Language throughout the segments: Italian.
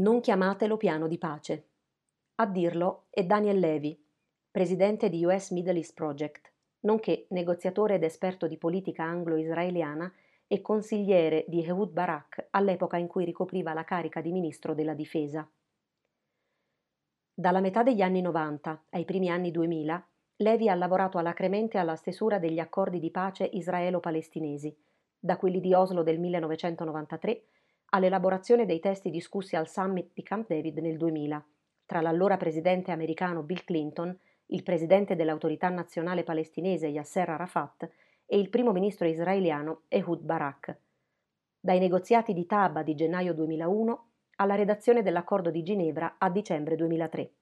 Non chiamatelo piano di pace. A dirlo è Daniel Levy, presidente di US Middle East Project, nonché negoziatore ed esperto di politica anglo-israeliana e consigliere di Ehud Barak all'epoca in cui ricopriva la carica di ministro della difesa. Dalla metà degli anni 90 ai primi anni 2000, Levi ha lavorato alacremente alla stesura degli accordi di pace israelo-palestinesi, da quelli di Oslo del 1993 all'elaborazione dei testi discussi al summit di Camp David nel 2000, tra l'allora presidente americano Bill Clinton, il presidente dell'autorità nazionale palestinese Yasser Arafat e il primo ministro israeliano Ehud Barak. Dai negoziati di Taba di gennaio 2001 alla redazione dell'accordo di Ginevra a dicembre 2003.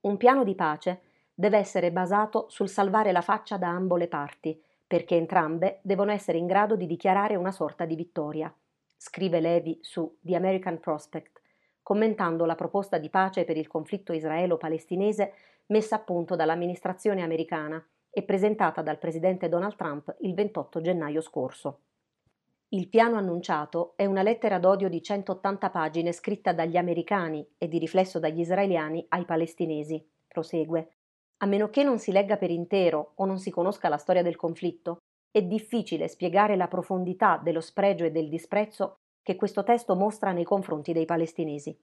Un piano di pace deve essere basato sul salvare la faccia da ambo le parti, perché entrambe devono essere in grado di dichiarare una sorta di vittoria scrive Levi su The American Prospect, commentando la proposta di pace per il conflitto israelo-palestinese messa a punto dall'amministrazione americana e presentata dal presidente Donald Trump il 28 gennaio scorso. Il piano annunciato è una lettera d'odio di 180 pagine scritta dagli americani e di riflesso dagli israeliani ai palestinesi, prosegue. A meno che non si legga per intero o non si conosca la storia del conflitto, è difficile spiegare la profondità dello spregio e del disprezzo che questo testo mostra nei confronti dei palestinesi.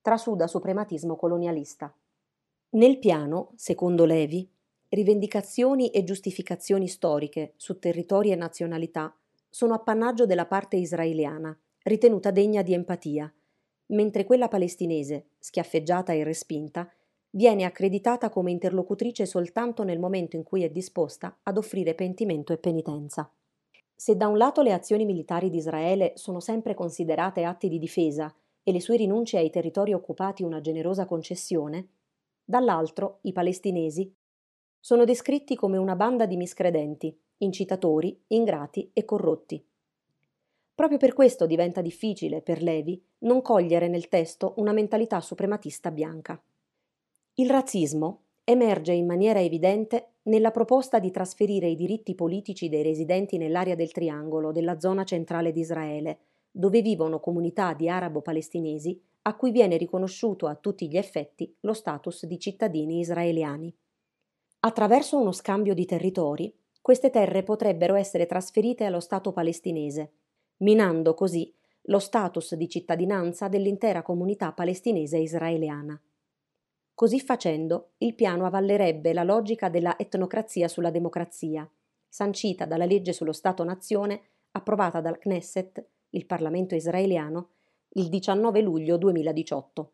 Trasuda suprematismo colonialista. Nel piano, secondo Levi, rivendicazioni e giustificazioni storiche su territori e nazionalità sono appannaggio della parte israeliana, ritenuta degna di empatia, mentre quella palestinese, schiaffeggiata e respinta, viene accreditata come interlocutrice soltanto nel momento in cui è disposta ad offrire pentimento e penitenza. Se da un lato le azioni militari di Israele sono sempre considerate atti di difesa e le sue rinunce ai territori occupati una generosa concessione, dall'altro i palestinesi sono descritti come una banda di miscredenti, incitatori, ingrati e corrotti. Proprio per questo diventa difficile per Levi non cogliere nel testo una mentalità suprematista bianca. Il razzismo emerge in maniera evidente nella proposta di trasferire i diritti politici dei residenti nell'area del Triangolo della zona centrale di Israele, dove vivono comunità di arabo-palestinesi a cui viene riconosciuto a tutti gli effetti lo status di cittadini israeliani. Attraverso uno scambio di territori, queste terre potrebbero essere trasferite allo Stato palestinese, minando così lo status di cittadinanza dell'intera comunità palestinese israeliana. Così facendo, il piano avallerebbe la logica della etnocrazia sulla democrazia, sancita dalla legge sullo Stato-nazione approvata dal Knesset, il Parlamento israeliano, il 19 luglio 2018,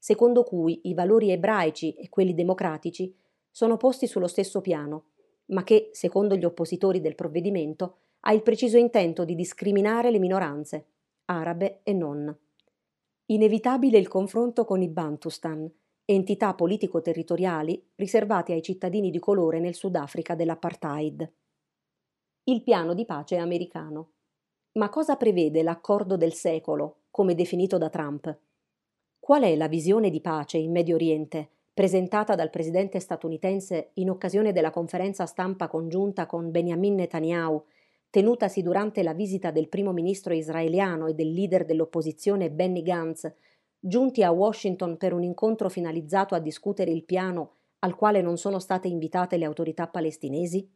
secondo cui i valori ebraici e quelli democratici sono posti sullo stesso piano, ma che, secondo gli oppositori del provvedimento, ha il preciso intento di discriminare le minoranze, arabe e non. Inevitabile il confronto con i Bantustan, entità politico-territoriali riservate ai cittadini di colore nel Sudafrica dell'apartheid. Il piano di pace americano. Ma cosa prevede l'accordo del secolo, come definito da Trump? Qual è la visione di pace in Medio Oriente presentata dal presidente statunitense in occasione della conferenza stampa congiunta con Benjamin Netanyahu, tenutasi durante la visita del primo ministro israeliano e del leader dell'opposizione Benny Gantz giunti a Washington per un incontro finalizzato a discutere il piano al quale non sono state invitate le autorità palestinesi?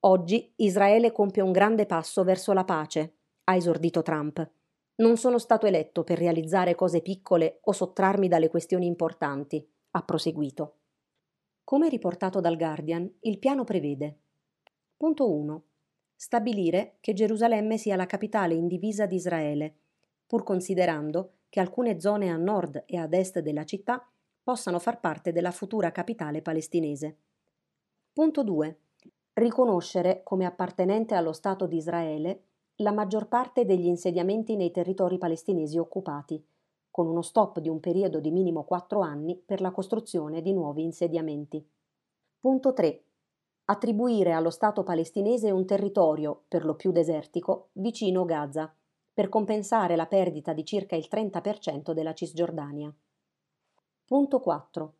Oggi Israele compie un grande passo verso la pace, ha esordito Trump. Non sono stato eletto per realizzare cose piccole o sottrarmi dalle questioni importanti, ha proseguito. Come riportato dal Guardian, il piano prevede Punto 1. Stabilire che Gerusalemme sia la capitale indivisa di Israele, pur considerando che alcune zone a nord e ad est della città possano far parte della futura capitale palestinese. Punto 2. Riconoscere come appartenente allo Stato di Israele la maggior parte degli insediamenti nei territori palestinesi occupati, con uno stop di un periodo di minimo quattro anni per la costruzione di nuovi insediamenti. Punto 3. Attribuire allo Stato palestinese un territorio, per lo più desertico, vicino Gaza, per compensare la perdita di circa il 30% della Cisgiordania. Punto 4.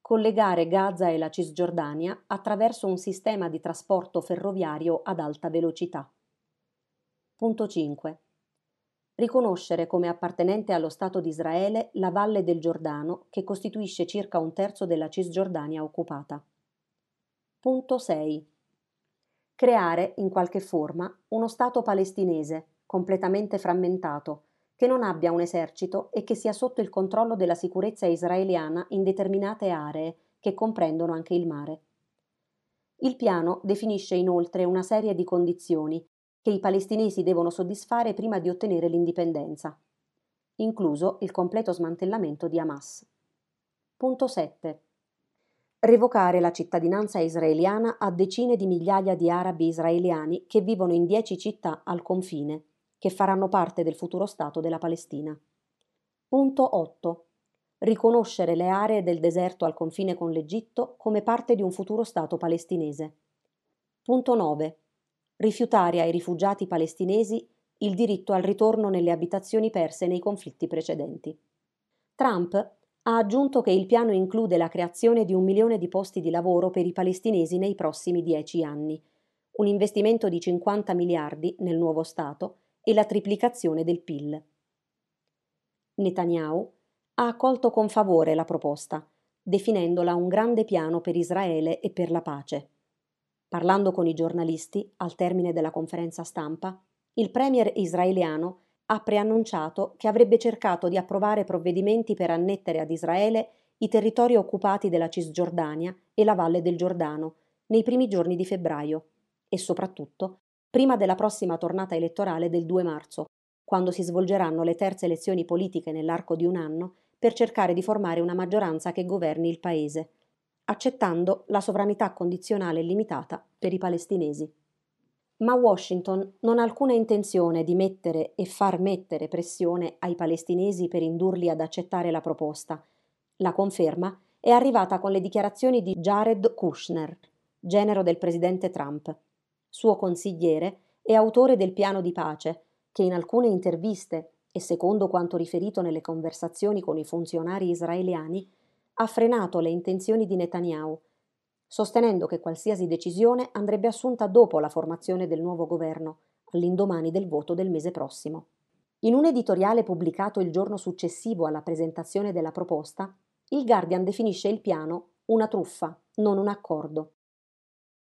Collegare Gaza e la Cisgiordania attraverso un sistema di trasporto ferroviario ad alta velocità. Punto 5. riconoscere come appartenente allo Stato di Israele la valle del Giordano, che costituisce circa un terzo della Cisgiordania occupata. Punto 6. Creare, in qualche forma, uno Stato palestinese, completamente frammentato, che non abbia un esercito e che sia sotto il controllo della sicurezza israeliana in determinate aree, che comprendono anche il mare. Il piano definisce inoltre una serie di condizioni che i palestinesi devono soddisfare prima di ottenere l'indipendenza, incluso il completo smantellamento di Hamas. Punto 7. Revocare la cittadinanza israeliana a decine di migliaia di arabi israeliani che vivono in dieci città al confine, che faranno parte del futuro Stato della Palestina. Punto 8. Riconoscere le aree del deserto al confine con l'Egitto come parte di un futuro Stato palestinese. Punto 9 rifiutare ai rifugiati palestinesi il diritto al ritorno nelle abitazioni perse nei conflitti precedenti. Trump ha aggiunto che il piano include la creazione di un milione di posti di lavoro per i palestinesi nei prossimi dieci anni, un investimento di 50 miliardi nel nuovo Stato e la triplicazione del PIL. Netanyahu ha accolto con favore la proposta, definendola un grande piano per Israele e per la pace. Parlando con i giornalisti, al termine della conferenza stampa, il premier israeliano ha preannunciato che avrebbe cercato di approvare provvedimenti per annettere ad Israele i territori occupati della Cisgiordania e la Valle del Giordano nei primi giorni di febbraio e soprattutto prima della prossima tornata elettorale del 2 marzo, quando si svolgeranno le terze elezioni politiche nell'arco di un anno per cercare di formare una maggioranza che governi il paese accettando la sovranità condizionale limitata per i palestinesi. Ma Washington non ha alcuna intenzione di mettere e far mettere pressione ai palestinesi per indurli ad accettare la proposta. La conferma è arrivata con le dichiarazioni di Jared Kushner, genero del presidente Trump, suo consigliere e autore del piano di pace, che in alcune interviste e secondo quanto riferito nelle conversazioni con i funzionari israeliani ha frenato le intenzioni di Netanyahu, sostenendo che qualsiasi decisione andrebbe assunta dopo la formazione del nuovo governo, all'indomani del voto del mese prossimo. In un editoriale pubblicato il giorno successivo alla presentazione della proposta, il Guardian definisce il piano una truffa, non un accordo.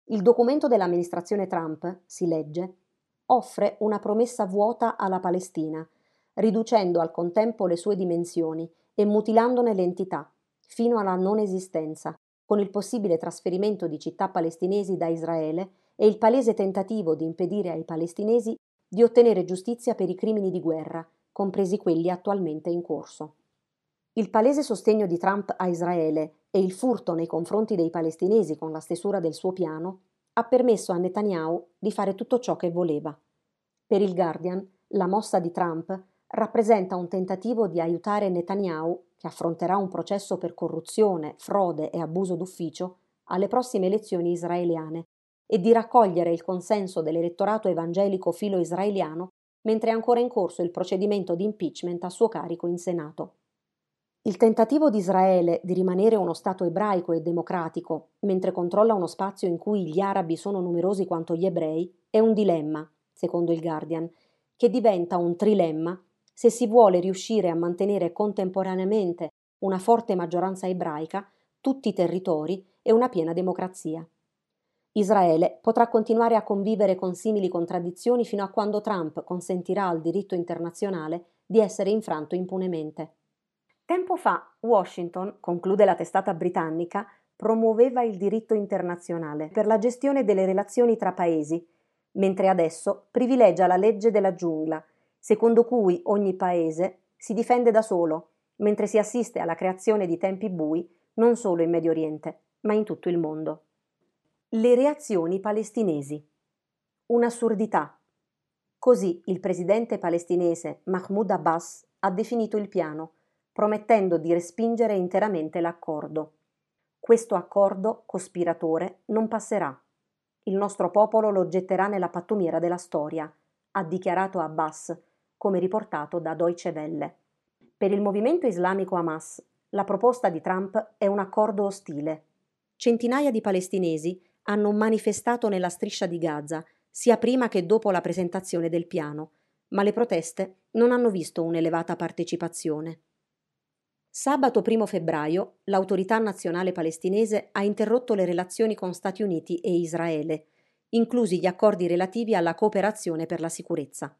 Il documento dell'amministrazione Trump, si legge, offre una promessa vuota alla Palestina, riducendo al contempo le sue dimensioni e mutilandone l'entità, fino alla non esistenza, con il possibile trasferimento di città palestinesi da Israele e il palese tentativo di impedire ai palestinesi di ottenere giustizia per i crimini di guerra, compresi quelli attualmente in corso. Il palese sostegno di Trump a Israele e il furto nei confronti dei palestinesi con la stesura del suo piano ha permesso a Netanyahu di fare tutto ciò che voleva. Per il Guardian, la mossa di Trump rappresenta un tentativo di aiutare Netanyahu che affronterà un processo per corruzione, frode e abuso d'ufficio alle prossime elezioni israeliane e di raccogliere il consenso dell'elettorato evangelico filo israeliano mentre è ancora in corso il procedimento di impeachment a suo carico in Senato. Il tentativo di Israele di rimanere uno Stato ebraico e democratico, mentre controlla uno spazio in cui gli arabi sono numerosi quanto gli ebrei, è un dilemma, secondo il Guardian, che diventa un trilemma se si vuole riuscire a mantenere contemporaneamente una forte maggioranza ebraica, tutti i territori e una piena democrazia. Israele potrà continuare a convivere con simili contraddizioni fino a quando Trump consentirà al diritto internazionale di essere infranto impunemente. Tempo fa Washington, conclude la testata britannica, promuoveva il diritto internazionale per la gestione delle relazioni tra paesi, mentre adesso privilegia la legge della giungla secondo cui ogni paese si difende da solo, mentre si assiste alla creazione di tempi bui non solo in Medio Oriente, ma in tutto il mondo. Le reazioni palestinesi. Un'assurdità. Così il presidente palestinese Mahmoud Abbas ha definito il piano, promettendo di respingere interamente l'accordo. Questo accordo cospiratore non passerà. Il nostro popolo lo getterà nella pattumiera della storia, ha dichiarato Abbas, come riportato da Deutsche Welle. Per il movimento islamico Hamas, la proposta di Trump è un accordo ostile. Centinaia di palestinesi hanno manifestato nella striscia di Gaza, sia prima che dopo la presentazione del piano, ma le proteste non hanno visto un'elevata partecipazione. Sabato 1 febbraio l'autorità nazionale palestinese ha interrotto le relazioni con Stati Uniti e Israele, inclusi gli accordi relativi alla cooperazione per la sicurezza.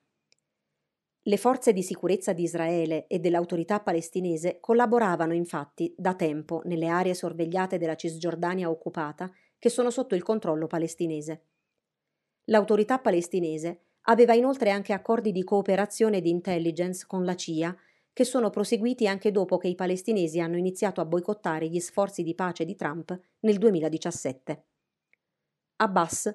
Le forze di sicurezza di Israele e dell'autorità palestinese collaboravano infatti da tempo nelle aree sorvegliate della Cisgiordania occupata che sono sotto il controllo palestinese. L'autorità palestinese aveva inoltre anche accordi di cooperazione di intelligence con la CIA che sono proseguiti anche dopo che i palestinesi hanno iniziato a boicottare gli sforzi di pace di Trump nel 2017. Abbas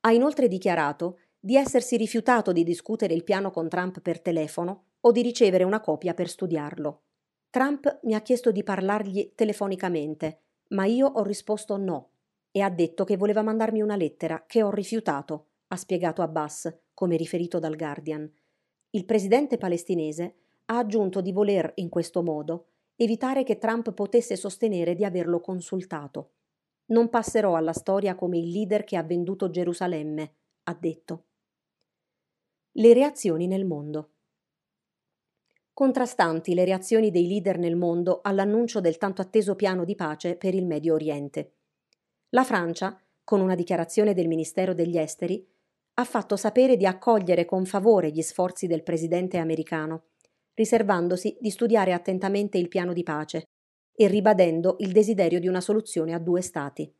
ha inoltre dichiarato di essersi rifiutato di discutere il piano con Trump per telefono o di ricevere una copia per studiarlo. Trump mi ha chiesto di parlargli telefonicamente, ma io ho risposto no e ha detto che voleva mandarmi una lettera che ho rifiutato, ha spiegato Abbas, come riferito dal Guardian. Il presidente palestinese ha aggiunto di voler, in questo modo, evitare che Trump potesse sostenere di averlo consultato. Non passerò alla storia come il leader che ha venduto Gerusalemme, ha detto. Le reazioni nel mondo. Contrastanti le reazioni dei leader nel mondo all'annuncio del tanto atteso piano di pace per il Medio Oriente. La Francia, con una dichiarazione del Ministero degli Esteri, ha fatto sapere di accogliere con favore gli sforzi del presidente americano riservandosi di studiare attentamente il piano di pace e ribadendo il desiderio di una soluzione a due Stati.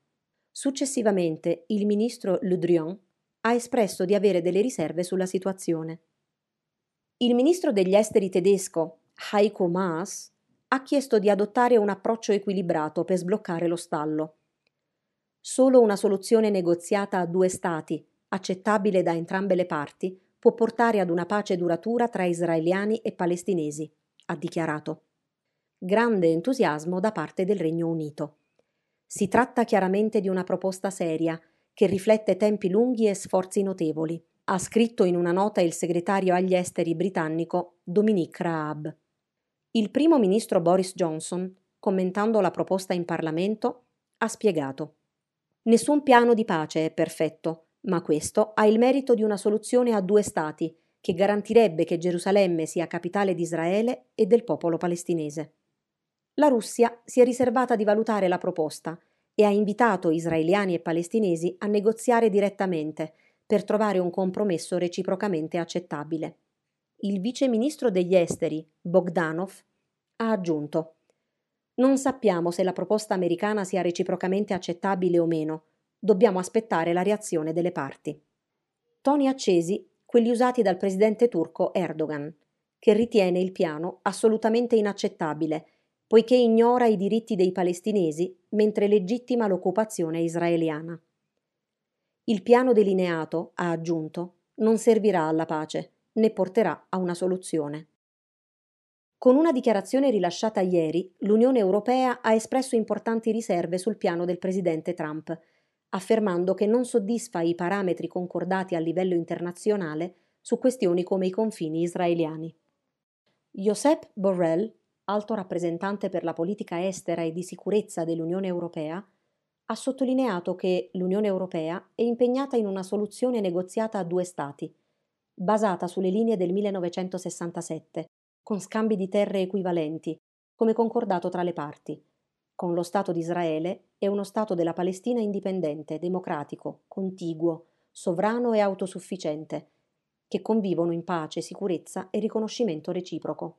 Successivamente il ministro Le Drian ha espresso di avere delle riserve sulla situazione. Il ministro degli esteri tedesco, Heiko Maas, ha chiesto di adottare un approccio equilibrato per sbloccare lo stallo. Solo una soluzione negoziata a due Stati, accettabile da entrambe le parti, può portare ad una pace duratura tra israeliani e palestinesi, ha dichiarato. Grande entusiasmo da parte del Regno Unito. Si tratta chiaramente di una proposta seria, che riflette tempi lunghi e sforzi notevoli, ha scritto in una nota il segretario agli esteri britannico Dominique Raab. Il primo ministro Boris Johnson, commentando la proposta in Parlamento, ha spiegato Nessun piano di pace è perfetto, ma questo ha il merito di una soluzione a due Stati, che garantirebbe che Gerusalemme sia capitale di Israele e del popolo palestinese. La Russia si è riservata di valutare la proposta e ha invitato israeliani e palestinesi a negoziare direttamente per trovare un compromesso reciprocamente accettabile. Il vice ministro degli esteri, Bogdanov, ha aggiunto Non sappiamo se la proposta americana sia reciprocamente accettabile o meno, Dobbiamo aspettare la reazione delle parti. Toni accesi quelli usati dal presidente turco Erdogan, che ritiene il piano assolutamente inaccettabile, poiché ignora i diritti dei palestinesi mentre legittima l'occupazione israeliana. Il piano delineato, ha aggiunto, non servirà alla pace, né porterà a una soluzione. Con una dichiarazione rilasciata ieri, l'Unione Europea ha espresso importanti riserve sul piano del presidente Trump, affermando che non soddisfa i parametri concordati a livello internazionale su questioni come i confini israeliani. Josep Borrell, alto rappresentante per la politica estera e di sicurezza dell'Unione Europea, ha sottolineato che l'Unione Europea è impegnata in una soluzione negoziata a due Stati, basata sulle linee del 1967, con scambi di terre equivalenti, come concordato tra le parti, con lo Stato di Israele e uno Stato della Palestina indipendente, democratico, contiguo, sovrano e autosufficiente, che convivono in pace, sicurezza e riconoscimento reciproco.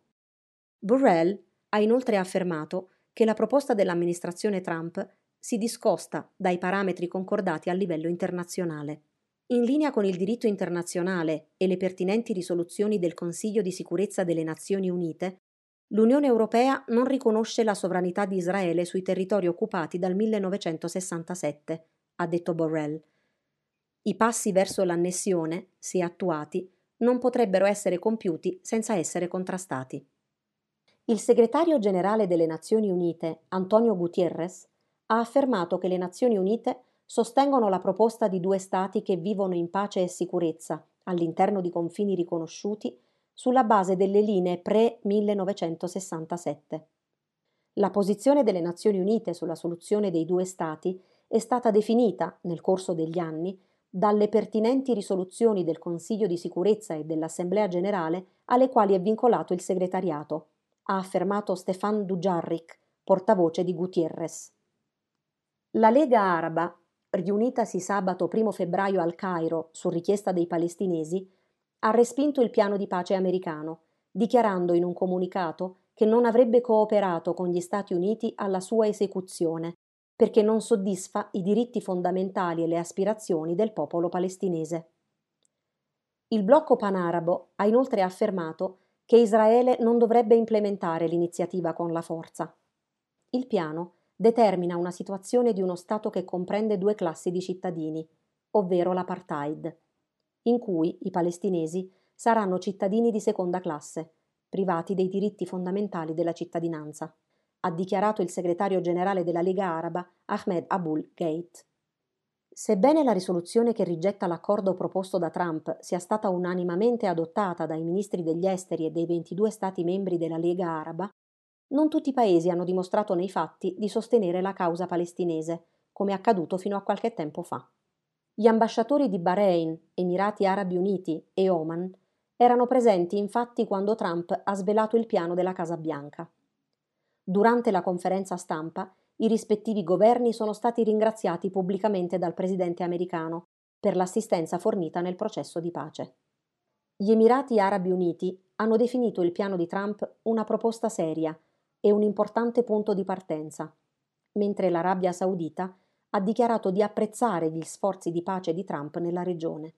Burrell ha inoltre affermato che la proposta dell'amministrazione Trump si discosta dai parametri concordati a livello internazionale. In linea con il diritto internazionale e le pertinenti risoluzioni del Consiglio di sicurezza delle Nazioni Unite, L'Unione Europea non riconosce la sovranità di Israele sui territori occupati dal 1967, ha detto Borrell. I passi verso l'annessione, se attuati, non potrebbero essere compiuti senza essere contrastati. Il segretario generale delle Nazioni Unite, Antonio Gutierrez, ha affermato che le Nazioni Unite sostengono la proposta di due Stati che vivono in pace e sicurezza all'interno di confini riconosciuti sulla base delle linee pre-1967. La posizione delle Nazioni Unite sulla soluzione dei due Stati è stata definita, nel corso degli anni, dalle pertinenti risoluzioni del Consiglio di sicurezza e dell'Assemblea generale alle quali è vincolato il segretariato, ha affermato Stefan Dujarric, portavoce di Gutierrez. La Lega Araba, riunitasi sabato 1 febbraio al Cairo su richiesta dei palestinesi, ha respinto il piano di pace americano, dichiarando in un comunicato che non avrebbe cooperato con gli Stati Uniti alla sua esecuzione, perché non soddisfa i diritti fondamentali e le aspirazioni del popolo palestinese. Il blocco panarabo ha inoltre affermato che Israele non dovrebbe implementare l'iniziativa con la forza. Il piano determina una situazione di uno Stato che comprende due classi di cittadini, ovvero l'apartheid, in cui i palestinesi saranno cittadini di seconda classe, privati dei diritti fondamentali della cittadinanza, ha dichiarato il segretario generale della Lega Araba Ahmed Abul Gate. Sebbene la risoluzione che rigetta l'accordo proposto da Trump sia stata unanimamente adottata dai ministri degli esteri e dei 22 Stati membri della Lega Araba, non tutti i paesi hanno dimostrato nei fatti di sostenere la causa palestinese, come accaduto fino a qualche tempo fa. Gli ambasciatori di Bahrain, Emirati Arabi Uniti e Oman erano presenti infatti quando Trump ha svelato il piano della Casa Bianca. Durante la conferenza stampa, i rispettivi governi sono stati ringraziati pubblicamente dal presidente americano per l'assistenza fornita nel processo di pace. Gli Emirati Arabi Uniti hanno definito il piano di Trump una proposta seria e un importante punto di partenza, mentre l'Arabia Saudita ha dichiarato di apprezzare gli sforzi di pace di Trump nella regione.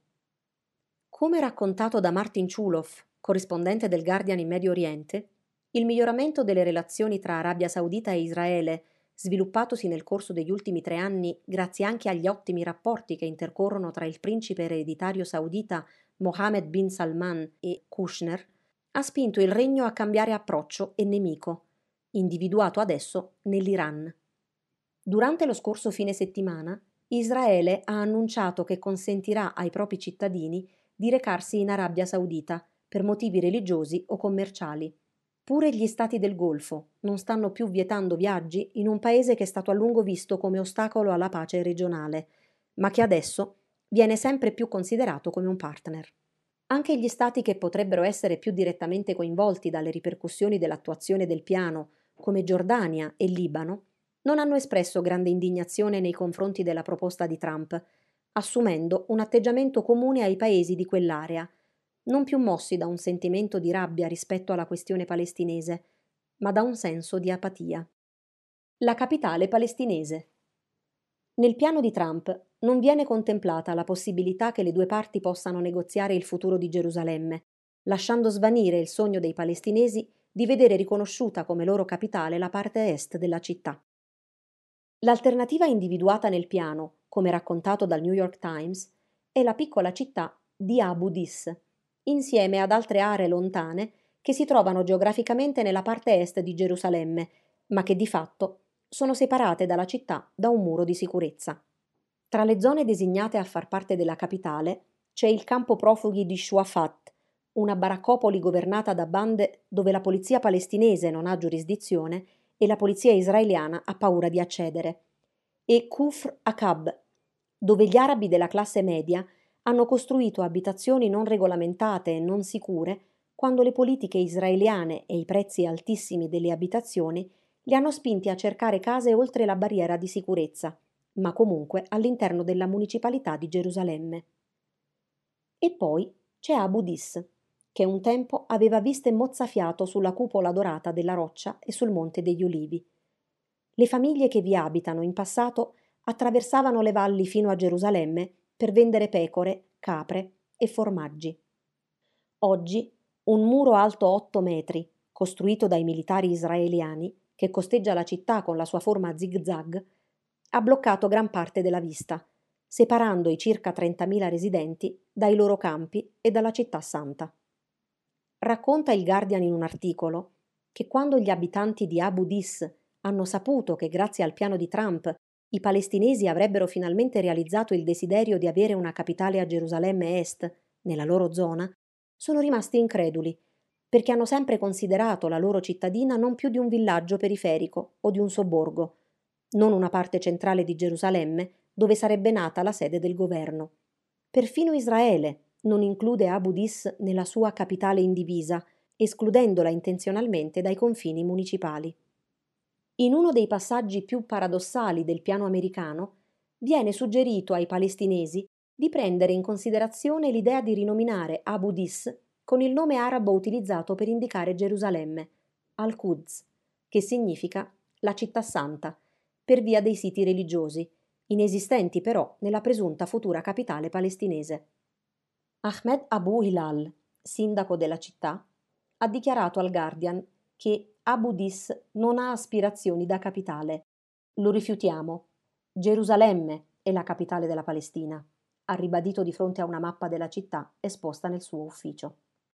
Come raccontato da Martin Chuloff, corrispondente del Guardian in Medio Oriente, il miglioramento delle relazioni tra Arabia Saudita e Israele, sviluppatosi nel corso degli ultimi tre anni grazie anche agli ottimi rapporti che intercorrono tra il principe ereditario saudita Mohammed bin Salman e Kushner, ha spinto il regno a cambiare approccio e nemico, individuato adesso nell'Iran. Durante lo scorso fine settimana, Israele ha annunciato che consentirà ai propri cittadini di recarsi in Arabia Saudita per motivi religiosi o commerciali. Pure gli stati del Golfo non stanno più vietando viaggi in un paese che è stato a lungo visto come ostacolo alla pace regionale, ma che adesso viene sempre più considerato come un partner. Anche gli stati che potrebbero essere più direttamente coinvolti dalle ripercussioni dell'attuazione del piano, come Giordania e Libano, non hanno espresso grande indignazione nei confronti della proposta di Trump, assumendo un atteggiamento comune ai paesi di quell'area, non più mossi da un sentimento di rabbia rispetto alla questione palestinese, ma da un senso di apatia. La capitale palestinese. Nel piano di Trump non viene contemplata la possibilità che le due parti possano negoziare il futuro di Gerusalemme, lasciando svanire il sogno dei palestinesi di vedere riconosciuta come loro capitale la parte est della città. L'alternativa individuata nel piano, come raccontato dal New York Times, è la piccola città di Abu Dis, insieme ad altre aree lontane che si trovano geograficamente nella parte est di Gerusalemme, ma che di fatto sono separate dalla città da un muro di sicurezza. Tra le zone designate a far parte della capitale c'è il campo profughi di Shuafat, una baraccopoli governata da bande dove la polizia palestinese non ha giurisdizione e la polizia israeliana ha paura di accedere, e Kufr Akab, dove gli arabi della classe media hanno costruito abitazioni non regolamentate e non sicure quando le politiche israeliane e i prezzi altissimi delle abitazioni li hanno spinti a cercare case oltre la barriera di sicurezza, ma comunque all'interno della municipalità di Gerusalemme. E poi c'è Abu Dis, che un tempo aveva viste mozzafiato sulla cupola dorata della roccia e sul Monte degli Ulivi. Le famiglie che vi abitano in passato attraversavano le valli fino a Gerusalemme per vendere pecore, capre e formaggi. Oggi un muro alto 8 metri, costruito dai militari israeliani, che costeggia la città con la sua forma a zig-zag, ha bloccato gran parte della vista, separando i circa 30.000 residenti dai loro campi e dalla città santa. Racconta il Guardian in un articolo che quando gli abitanti di Abu Dis hanno saputo che grazie al piano di Trump i palestinesi avrebbero finalmente realizzato il desiderio di avere una capitale a Gerusalemme Est, nella loro zona, sono rimasti increduli, perché hanno sempre considerato la loro cittadina non più di un villaggio periferico o di un sobborgo, non una parte centrale di Gerusalemme dove sarebbe nata la sede del governo. Perfino Israele non include Abu Dis nella sua capitale indivisa, escludendola intenzionalmente dai confini municipali. In uno dei passaggi più paradossali del piano americano, viene suggerito ai palestinesi di prendere in considerazione l'idea di rinominare Abu Dis con il nome arabo utilizzato per indicare Gerusalemme, Al-Quds, che significa la città santa, per via dei siti religiosi, inesistenti però nella presunta futura capitale palestinese. Ahmed Abu Hilal, sindaco della città, ha dichiarato al Guardian che Abu Dis non ha aspirazioni da capitale. Lo rifiutiamo. Gerusalemme è la capitale della Palestina, ha ribadito di fronte a una mappa della città esposta nel suo ufficio.